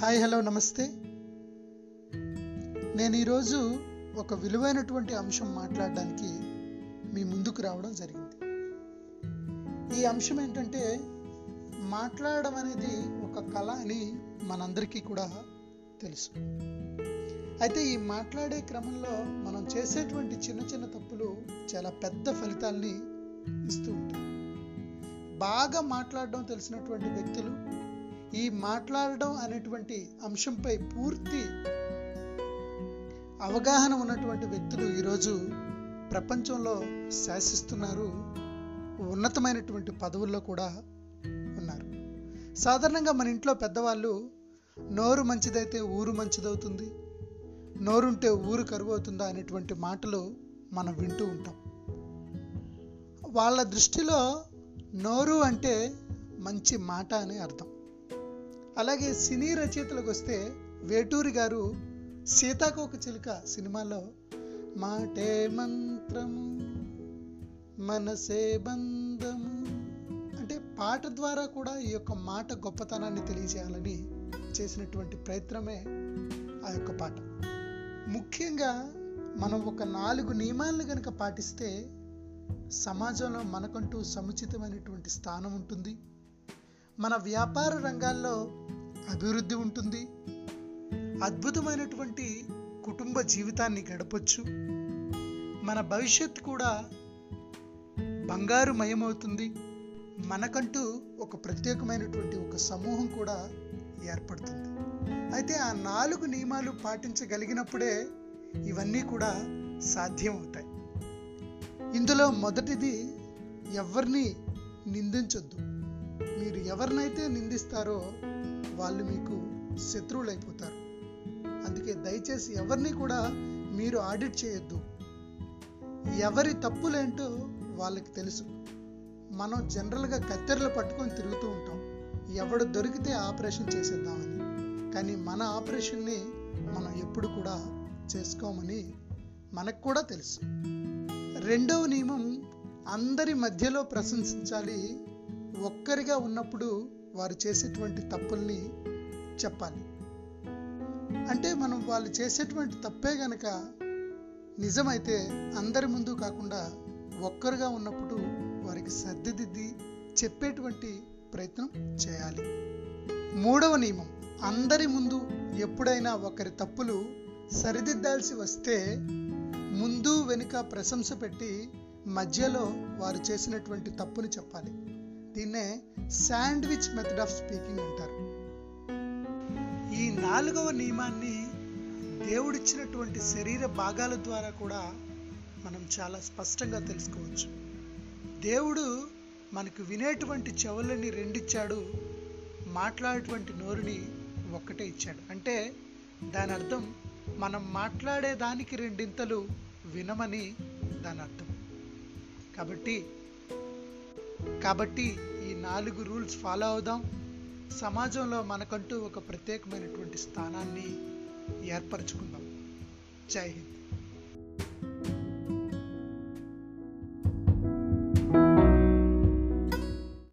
Hi hello నమస్తే. నేను ఈరోజు ఒక విలువైనటువంటి అంశం మాట్లాడడానికి మీ ముందుకు రావడం జరిగింది. ఈ అంశం ఏంటంటే మాట్లాడడం అనేది ఒక కళ అని మనందరికీ కూడా తెలుసు. అయితే ఈ మాట్లాడే క్రమంలో మనం చేసేటువంటి చిన్న చిన్న తప్పులు చాలా పెద్ద ఫలితాల్ని ఇస్తూ ఉంటాయి. బాగా మాట్లాడడం తెలిసినటువంటి వ్యక్తులు ఈ మాట్లాడడం అనేటువంటి అంశంపై పూర్తి అవగాహన ఉన్నటువంటి వ్యక్తులు ఈరోజు ప్రపంచంలో శాసిస్తున్నారు. ఉన్నతమైనటువంటి పదవుల్లో కూడా ఉన్నారు. సాధారణంగా మన ఇంట్లో పెద్దవాళ్ళు నోరు మంచిదైతే ఊరు మంచిదవుతుంది నోరుంటే ఊరు కరువు అవుతుందా అనేటువంటి మాటలు మనం వింటూ ఉంటాం. వాళ్ళ దృష్టిలో నోరు అంటే మంచి మాట అని అర్థం. అలాగే సినీ రచయితలకు వస్తే వేటూరి గారు సీతాకోక చిలుక సినిమాలో మాటే మంత్రము మనసే బంధము అంటే పాట ద్వారా కూడా ఈ యొక్క మాట గొప్పతనాన్ని తెలియజేయాలని చేసినటువంటి ప్రయత్నమే ఆ యొక్క పాట. ముఖ్యంగా మనం ఒక నాలుగు నియమాలను కనుక పాటిస్తే సమాజంలో మనకంటూ సముచితమైనటువంటి స్థానం ఉంటుంది. మన వ్యాపార రంగాల్లో అభివృద్ధి ఉంటుంది. అద్భుతమైనటువంటి కుటుంబ జీవితాన్ని గడపొచ్చు. మన భవిష్యత్ కూడా బంగారు మయమవుతుంది మనకంటూ ఒక ప్రత్యేకమైనటువంటి ఒక సమూహం కూడా ఏర్పడుతుంది. అయితే ఆ నాలుగు నియమాలు పాటించగలిగినప్పుడే ఇవన్నీ కూడా సాధ్యం అవుతాయి ఇందులో మొదటిది ఎవరిని నిందించొద్దు. మీరు ఎవరినైతే నిందిస్తారో వాళ్ళు మీకు శత్రువులు అయిపోతారు అందుకే దయచేసి ఎవరిని కూడా మీరు ఆడిట్ చేయొద్దు. ఎవరి తప్పులేంటో వాళ్ళకి తెలుసు. మనం జనరల్గా కత్తెరలు పట్టుకొని తిరుగుతూ ఉంటాం. ఎవడు దొరికితే ఆపరేషన్ చేసేద్దామని. కానీ మన ఆపరేషన్ని మనం ఎప్పుడు కూడా చేసుకోమని మనకు కూడా తెలుసు. రెండవ నియమం అందరి మధ్యలో ప్రశంసించాలి. ఒక్కరిగా ఉన్నప్పుడు వారు చేసేటువంటి తప్పుల్ని చెప్పాలి. అంటే మనం వాళ్ళు చేసేటువంటి తప్పే గనక నిజమైతే అందరి ముందు కాకుండా ఒక్కరుగా ఉన్నప్పుడు వారికి సర్దిదిద్ది చెప్పేటువంటి ప్రయత్నం చేయాలి. మూడవ నియమం అందరి ముందు ఎప్పుడైనా ఒకరి తప్పులు సరిదిద్దాల్సి వస్తే ముందు వెనుక ప్రశంస పెట్టి మధ్యలో వారు చేసినటువంటి తప్పుని చెప్పాలి. దీన్నే శాండ్విచ్ మెథడ్ ఆఫ్ స్పీకింగ్ అంటారు. ఈ నాలుగవ నియమాన్ని దేవుడిచ్చినటువంటి శరీర భాగాల ద్వారా కూడా మనం చాలా స్పష్టంగా తెలుసుకోవచ్చు. దేవుడు మనకు వినేటువంటి చెవులని రెండిచ్చాడు మాట్లాడేటువంటి నోరుని ఒక్కటే ఇచ్చాడు. అంటే దాని అర్థం మనం మాట్లాడేదానికి రెండింతలు వినమని దాని అర్థం. కాబట్టి కాబట్టి ఈ నాలుగు రూల్స్ ఫాలో అవుదాం. సమాజంలో మనకంటూ ఒక ప్రత్యేకమైనటువంటి స్థానాన్ని ఏర్పరచుకుందాం. జై హింద్.